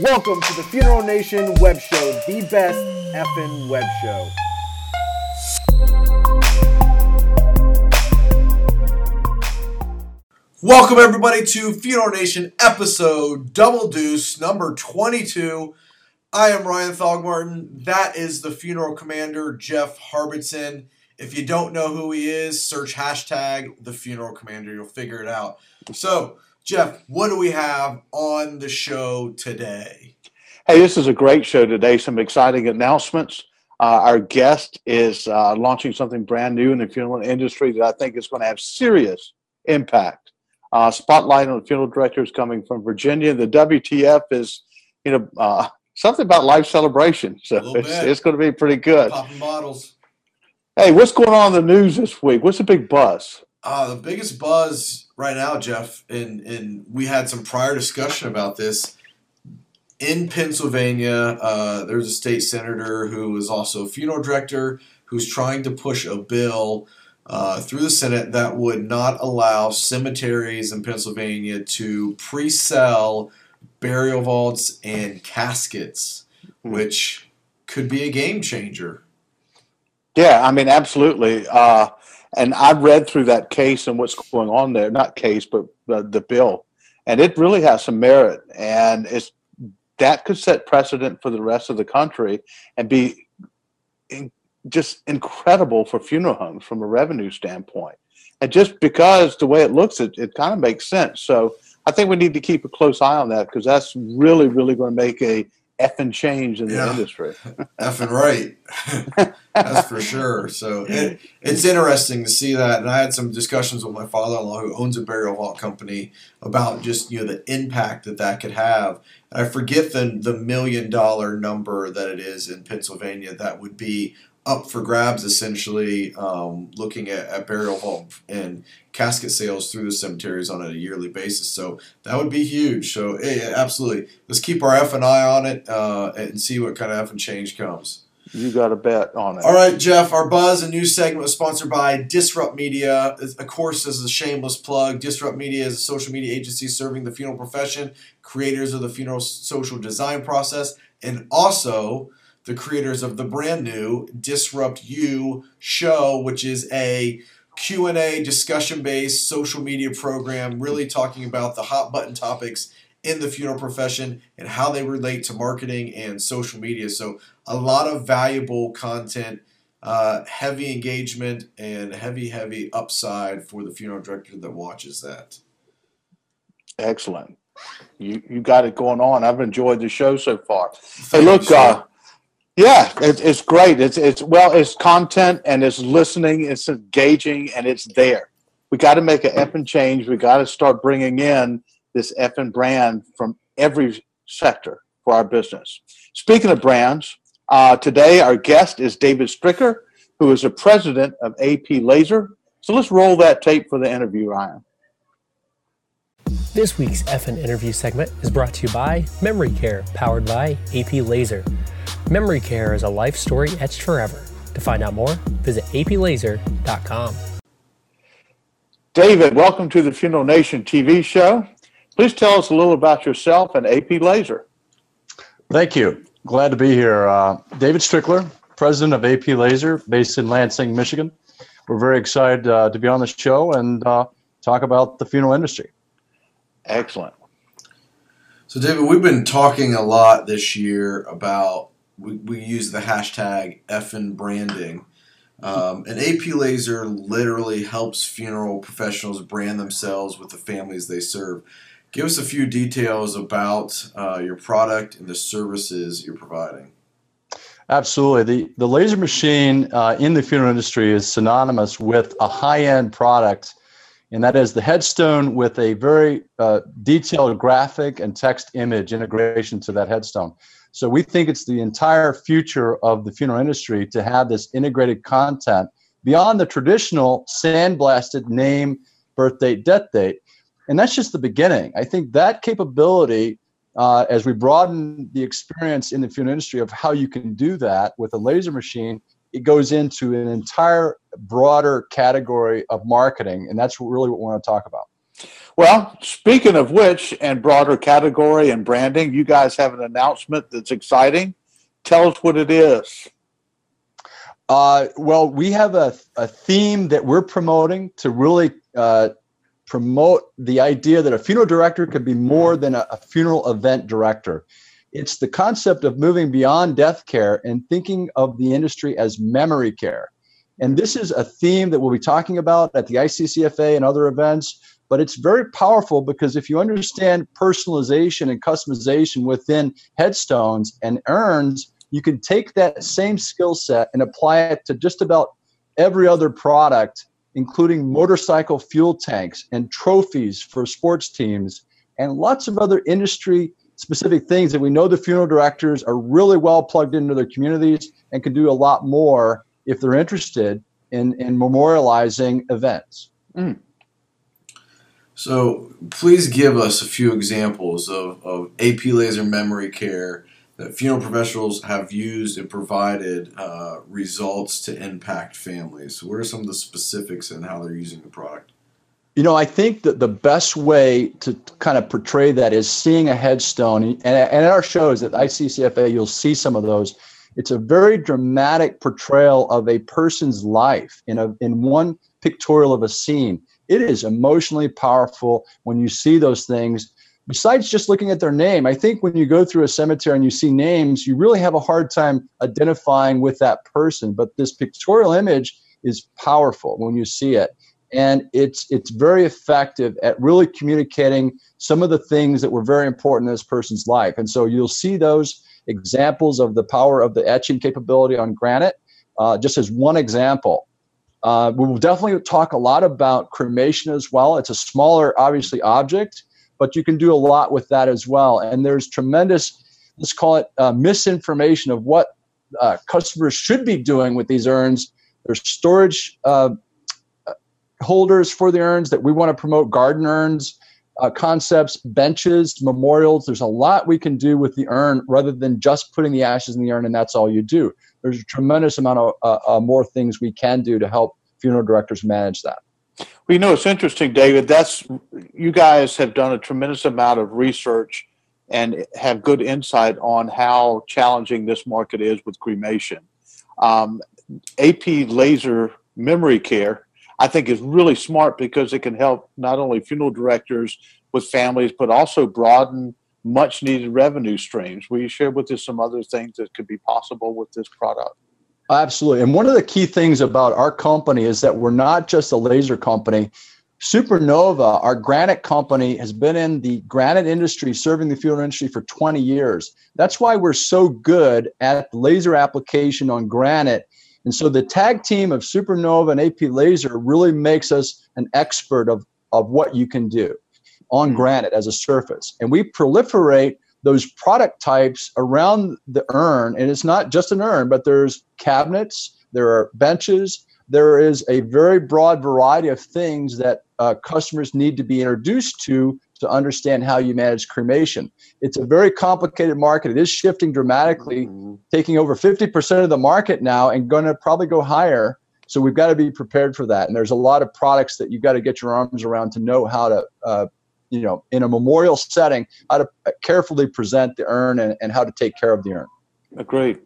Welcome to the Funeral Nation Web Show, the best effing web show. Welcome everybody to Funeral Nation episode Double Deuce number 22. I am Ryan Thogmartin. That is the funeral commander, Jeff Harbison. If you don't know who he is, search hashtag the funeral commander. You'll figure it out. So, Jeff, what do we have on the show today? Hey, this is a great show today. Some exciting announcements. Uh, our guest is uh, launching something brand new in the funeral industry that I think is going to have serious impact. Uh, spotlight on the funeral directors coming from Virginia. The WTF is, you know, uh, something about life celebration. So it's, it's, going to be pretty good. Popping bottles. Hey, what's going on in the news this week? What's the big buzz? Uh, the biggest buzz right now, Jeff, and and we had some prior discussion about this. In Pennsylvania, uh, there's a state senator who is also a funeral director who's trying to push a bill uh, through the Senate that would not allow cemeteries in Pennsylvania to pre-sell burial vaults and caskets, which could be a game changer. Yeah, I mean, absolutely. Uh, and I've read through that case and what's going on there. Not case, but the, the bill, and it really has some merit. And it's that could set precedent for the rest of the country and be in, just incredible for funeral homes from a revenue standpoint. And just because the way it looks, it, it kind of makes sense. So I think we need to keep a close eye on that because that's really, really going to make a effing change in yeah. the industry. effing right. That's for sure. So it, it's interesting to see that. And I had some discussions with my father-in-law who owns a burial vault company about just, you know, the impact that that could have. And I forget the, the million dollar number that it is in Pennsylvania that would be up for grabs essentially um, looking at, at burial vault and casket sales through the cemeteries on a yearly basis so that would be huge so yeah, absolutely let's keep our f and i on it uh, and see what kind of f and change comes you got a bet on it. All right, Jeff. Our buzz and news segment was sponsored by Disrupt Media. Of course, this is a shameless plug. Disrupt Media is a social media agency serving the funeral profession, creators of the funeral social design process, and also the creators of the brand new Disrupt You show, which is a Q&A discussion-based social media program really talking about the hot button topics in the funeral profession and how they relate to marketing and social media. So a lot of valuable content, uh, heavy engagement, and heavy, heavy upside for the funeral director that watches that. Excellent. You you got it going on. I've enjoyed the show so far. Hey, look, uh, yeah, it, it's great. It's it's well, it's content and it's listening, it's engaging, and it's there. We got to make an effing change. We got to start bringing in this effing brand from every sector for our business. Speaking of brands, uh, today our guest is David Stricker, who is the president of AP Laser. So let's roll that tape for the interview, Ryan. This week's FN interview segment is brought to you by Memory Care, powered by AP Laser. Memory Care is a life story etched forever. To find out more, visit aplaser.com. David, welcome to the Funeral Nation TV show. Please tell us a little about yourself and AP Laser. Thank you. Glad to be here. Uh, David Strickler, president of AP Laser, based in Lansing, Michigan. We're very excited uh, to be on the show and uh, talk about the funeral industry. Excellent. So, David, we've been talking a lot this year about we, we use the hashtag FN branding. Um, and AP Laser literally helps funeral professionals brand themselves with the families they serve. Give us a few details about uh, your product and the services you're providing. Absolutely. The, the laser machine uh, in the funeral industry is synonymous with a high end product, and that is the headstone with a very uh, detailed graphic and text image integration to that headstone. So we think it's the entire future of the funeral industry to have this integrated content beyond the traditional sandblasted name, birth date, death date. And that's just the beginning. I think that capability, uh, as we broaden the experience in the funeral industry of how you can do that with a laser machine, it goes into an entire broader category of marketing. And that's really what we want to talk about. Well, speaking of which, and broader category and branding, you guys have an announcement that's exciting. Tell us what it is. Uh, well, we have a, a theme that we're promoting to really uh, promote the idea that a funeral director could be more than a, a funeral event director. It's the concept of moving beyond death care and thinking of the industry as memory care. And this is a theme that we'll be talking about at the ICCFA and other events. But it's very powerful because if you understand personalization and customization within headstones and urns, you can take that same skill set and apply it to just about every other product, including motorcycle fuel tanks and trophies for sports teams and lots of other industry specific things that we know the funeral directors are really well plugged into their communities and can do a lot more if they're interested in, in memorializing events. Mm. So please give us a few examples of, of AP laser memory care that funeral professionals have used and provided uh, results to impact families. So what are some of the specifics and how they're using the product? You know, I think that the best way to kind of portray that is seeing a headstone. And, and at our shows at ICCFA, you'll see some of those. It's a very dramatic portrayal of a person's life in a in one pictorial of a scene. It is emotionally powerful when you see those things. Besides just looking at their name, I think when you go through a cemetery and you see names, you really have a hard time identifying with that person. But this pictorial image is powerful when you see it and it's it's very effective at really communicating some of the things that were very important in this person's life and so you'll see those examples of the power of the etching capability on granite uh, just as one example uh, we will definitely talk a lot about cremation as well. It's a smaller obviously object but you can do a lot with that as well. And there's tremendous let's call it uh, misinformation of what uh, customers should be doing with these urns. There's storage uh, holders for the urns that we want to promote garden urns uh, concepts benches memorials. There's a lot we can do with the urn rather than just putting the ashes in the urn and that's all you do there's a tremendous amount of uh, uh, more things we can do to help funeral directors manage that. Well you know it's interesting david that's you guys have done a tremendous amount of research and have good insight on how challenging this market is with cremation. Um, ap laser memory care I think is really smart because it can help not only funeral directors with families, but also broaden much needed revenue streams. Will you share with us some other things that could be possible with this product? Absolutely. And one of the key things about our company is that we're not just a laser company. Supernova, our granite company, has been in the granite industry, serving the fuel industry for 20 years. That's why we're so good at laser application on granite and so the tag team of Supernova and AP Laser really makes us an expert of, of what you can do on hmm. granite as a surface. And we proliferate those product types around the urn. And it's not just an urn, but there's cabinets, there are benches, there is a very broad variety of things that uh, customers need to be introduced to to understand how you manage cremation. It's a very complicated market. It is shifting dramatically, mm-hmm. taking over 50% of the market now and going to probably go higher. So we've got to be prepared for that. And there's a lot of products that you've got to get your arms around to know how to, uh, you know, in a memorial setting, how to carefully present the urn and, and how to take care of the urn. Great.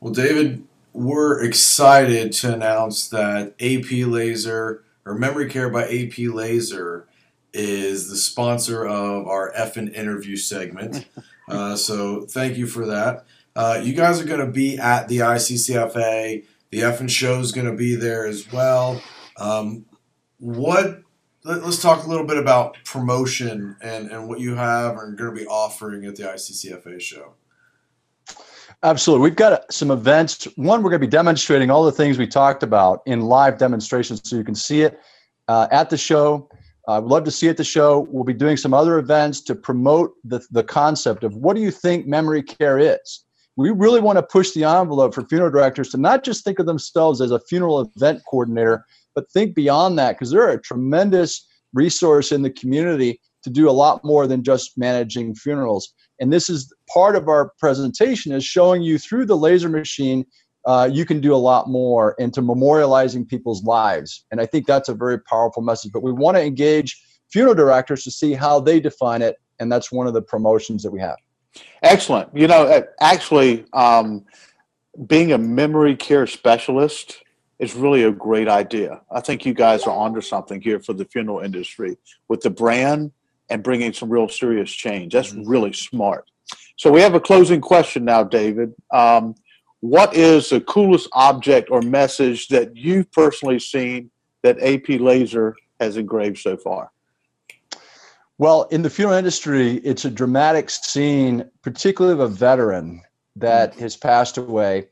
Well, David, we're excited to announce that AP Laser or Memory Care by AP Laser is the sponsor of our effing interview segment. Uh, so thank you for that. Uh, you guys are going to be at the ICCFA. The effing show is going to be there as well. Um, what? Let, us talk a little bit about promotion and, and what you have and going to be offering at the ICCFA show. Absolutely. We've got some events. One, we're going to be demonstrating all the things we talked about in live demonstrations so you can see it uh, at the show. I would love to see at the show. We'll be doing some other events to promote the, the concept of what do you think memory care is? We really want to push the envelope for funeral directors to not just think of themselves as a funeral event coordinator, but think beyond that because they're a tremendous resource in the community to do a lot more than just managing funerals. And this is part of our presentation is showing you through the laser machine uh, you can do a lot more into memorializing people's lives. And I think that's a very powerful message. But we want to engage funeral directors to see how they define it, and that's one of the promotions that we have. Excellent. You know, actually, um, being a memory care specialist is really a great idea. I think you guys are onto something here for the funeral industry with the brand and bringing some real serious change. That's Mhm. really smart. So we have a closing question now, David. Um, what is the coolest object or message that you've personally seen that AP Laser has engraved so far? Well, in the funeral industry, it's a dramatic scene, particularly of a veteran that has passed away.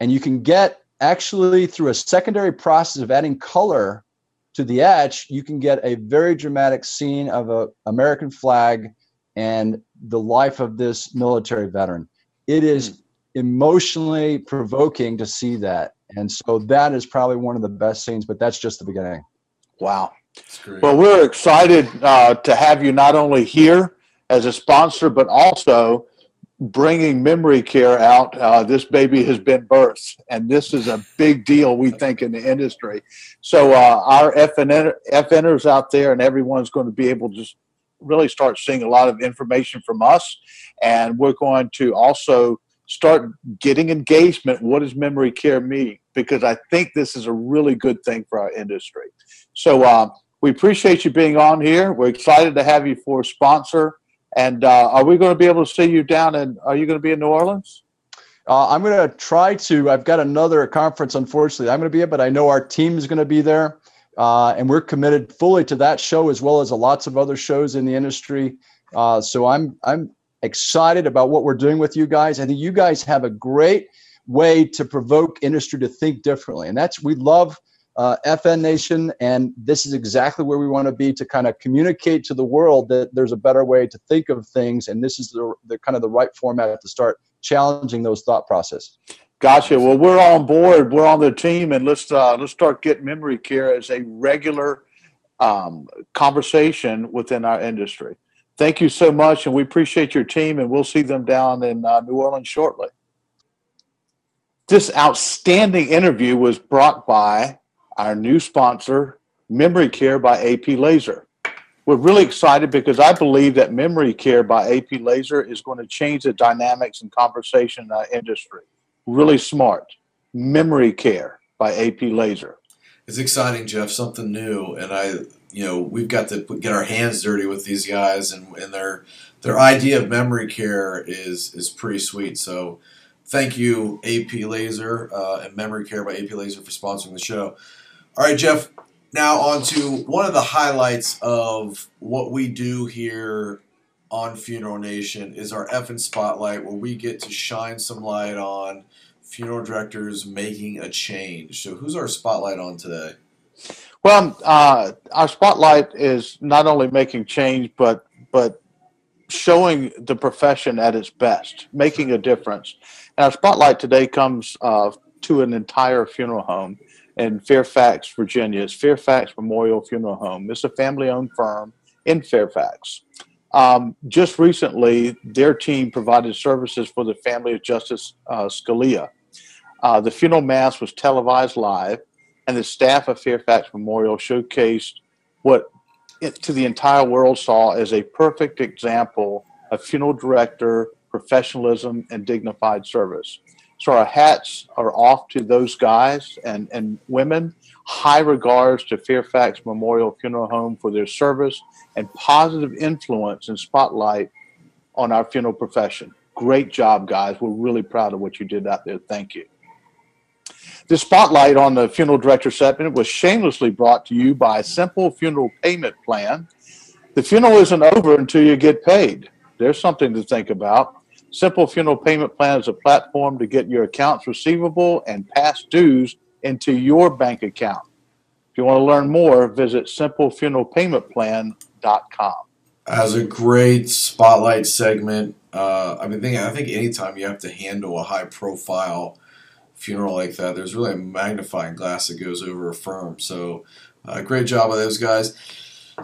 And you can get actually through a secondary process of adding color to the etch, you can get a very dramatic scene of a American flag and the life of this military veteran. It is emotionally provoking to see that. And so that is probably one of the best scenes, but that's just the beginning. Wow. Well, we're excited uh, to have you not only here as a sponsor, but also bringing memory care out. Uh, this baby has been birthed, and this is a big deal, we think, in the industry. So, uh, our FN, FNers out there, and everyone's going to be able to really start seeing a lot of information from us. And we're going to also start getting engagement. What does memory care mean? Because I think this is a really good thing for our industry. So, uh, we appreciate you being on here. We're excited to have you for a sponsor. And uh, are we going to be able to see you down in? Are you going to be in New Orleans? Uh, I'm going to try to. I've got another conference, unfortunately. I'm going to be, at, but I know our team is going to be there, uh, and we're committed fully to that show as well as lots of other shows in the industry. Uh, so I'm I'm excited about what we're doing with you guys. I think you guys have a great way to provoke industry to think differently, and that's we love uh, FN Nation, and this is exactly where we want to be to kind of communicate to the world that there's a better way to think of things, and this is the, the kind of the right format to start challenging those thought processes. Gotcha. Well, we're on board. We're on the team, and let's uh, let's start getting memory care as a regular um, conversation within our industry. Thank you so much, and we appreciate your team, and we'll see them down in uh, New Orleans shortly. This outstanding interview was brought by our new sponsor, Memory Care by AP Laser. We're really excited because I believe that Memory Care by AP Laser is going to change the dynamics and conversation in our industry. Really smart. Memory Care by AP Laser. It's exciting, Jeff. Something new, and I, you know, we've got to get our hands dirty with these guys, and, and their their idea of memory care is is pretty sweet. So, thank you, AP Laser uh, and Memory Care by AP Laser for sponsoring the show. All right, Jeff. Now on to one of the highlights of what we do here on Funeral Nation is our effing spotlight, where we get to shine some light on funeral directors making a change. So, who's our spotlight on today? Well, uh, our spotlight is not only making change, but but showing the profession at its best, making a difference. And our spotlight today comes uh, to an entire funeral home in Fairfax, Virginia. It's Fairfax Memorial Funeral Home. It's a family-owned firm in Fairfax. Um, just recently, their team provided services for the family of Justice uh, Scalia. Uh, the funeral mass was televised live and the staff of Fairfax Memorial showcased what it, to the entire world saw as a perfect example of funeral director professionalism and dignified service. So our hats are off to those guys and, and women. High regards to Fairfax Memorial Funeral Home for their service and positive influence and spotlight on our funeral profession. Great job, guys. We're really proud of what you did out there. Thank you. The spotlight on the funeral director segment was shamelessly brought to you by a Simple Funeral Payment Plan. The funeral isn't over until you get paid. There's something to think about. Simple Funeral Payment Plan is a platform to get your accounts receivable and past dues into your bank account. If you want to learn more, visit simplefuneralpaymentplan.com. as a great spotlight segment. Uh, I mean, think, I think anytime you have to handle a high profile funeral like that, there's really a magnifying glass that goes over a firm. So, uh, great job by those guys.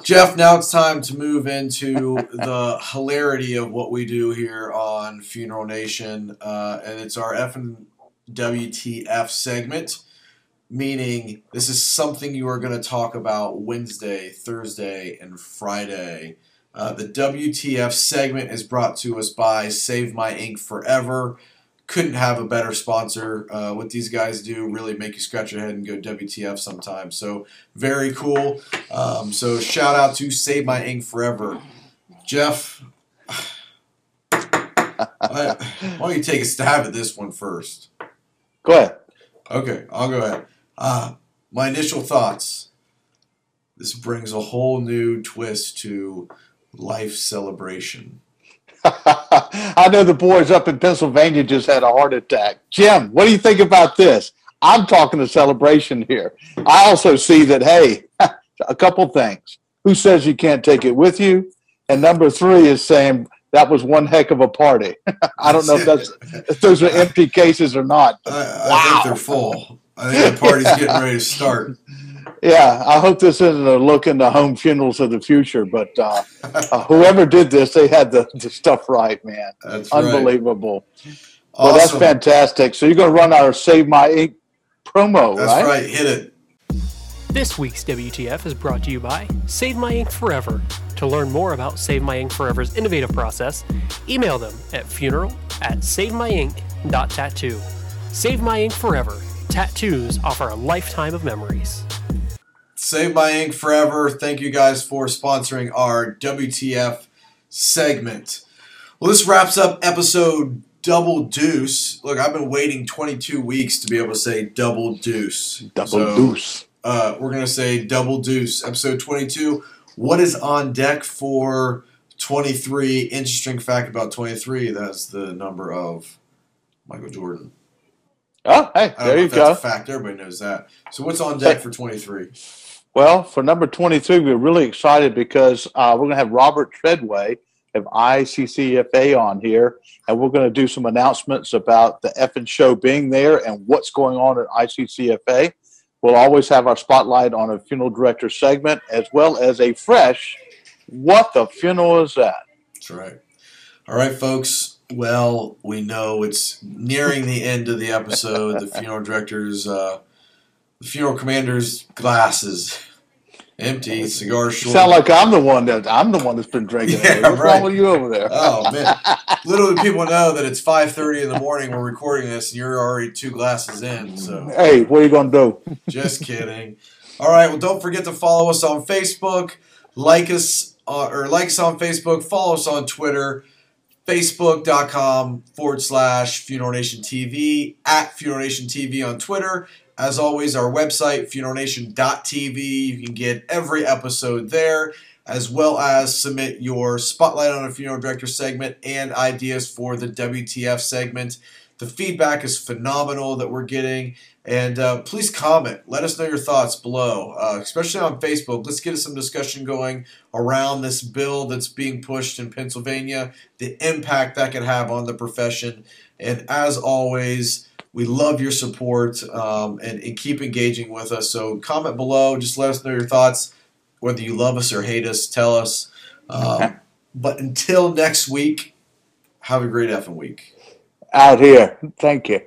Jeff, now it's time to move into the hilarity of what we do here on Funeral Nation, uh, and it's our F and WTF segment. meaning this is something you are going to talk about Wednesday, Thursday, and Friday. Uh, the WTF segment is brought to us by Save My Ink Forever. Couldn't have a better sponsor. Uh, what these guys do really make you scratch your head and go WTF sometimes. So very cool. Um, so shout out to Save My Ink Forever. Jeff, why, why don't you take a stab at this one first? Go ahead. Okay, I'll go ahead. Uh, my initial thoughts. This brings a whole new twist to life celebration. I know the boys up in Pennsylvania just had a heart attack. Jim, what do you think about this? I'm talking a celebration here. I also see that, hey, a couple things. Who says you can't take it with you? And number three is saying that was one heck of a party. I don't know if that's if those are empty cases or not. I, I think they're full. I think the party's getting ready to start. Yeah, I hope this isn't a look into home funerals of the future, but uh, uh, whoever did this, they had the, the stuff right, man. That's right. Unbelievable. Well, that's fantastic. So you're going to run our Save My Ink promo, That's right? right. Hit it. This week's WTF is brought to you by Save My Ink Forever. To learn more about Save My Ink Forever's innovative process, email them at funeral at savemyink.tattoo. Save My Ink Forever. Tattoos offer a lifetime of memories. Save My Ink Forever. Thank you guys for sponsoring our WTF segment. Well, this wraps up episode Double Deuce. Look, I've been waiting 22 weeks to be able to say Double Deuce. Double So, deuce. Uh, we're going to say Double Deuce, episode 22. What is on deck for 23? Interesting fact about 23 that's the number of Michael Jordan. Oh, hey, there you go. a fact. Everybody knows that. So, what's on deck for 23? Well, for number 23, we're really excited because uh, we're going to have Robert Treadway of ICCFA on here, and we're going to do some announcements about the effing show being there and what's going on at ICCFA. We'll always have our spotlight on a funeral director segment as well as a fresh, what the funeral is that? That's right. All right, folks. Well, we know it's nearing the end of the episode. The funeral director's, uh, the funeral commander's glasses empty, cigar short. sound like I'm the one that I'm the one that's been drinking. Yeah. What's right. wrong with you over there? Oh man! Little do people know that it's five thirty in the morning. We're recording this, and you're already two glasses in. So Hey, what are you going to do? Just kidding. All right. Well, don't forget to follow us on Facebook. Like us uh, or like us on Facebook. Follow us on Twitter. Facebook.com forward slash Funeral Nation TV at Funeral Nation TV on Twitter. As always, our website, funeralnation.tv. You can get every episode there, as well as submit your Spotlight on a Funeral Director segment and ideas for the WTF segment. The feedback is phenomenal that we're getting. And uh, please comment. Let us know your thoughts below, uh, especially on Facebook. Let's get some discussion going around this bill that's being pushed in Pennsylvania, the impact that could have on the profession. And as always, we love your support um, and, and keep engaging with us. So comment below. Just let us know your thoughts, whether you love us or hate us. Tell us. Um, but until next week, have a great effing week. Out here. Thank you.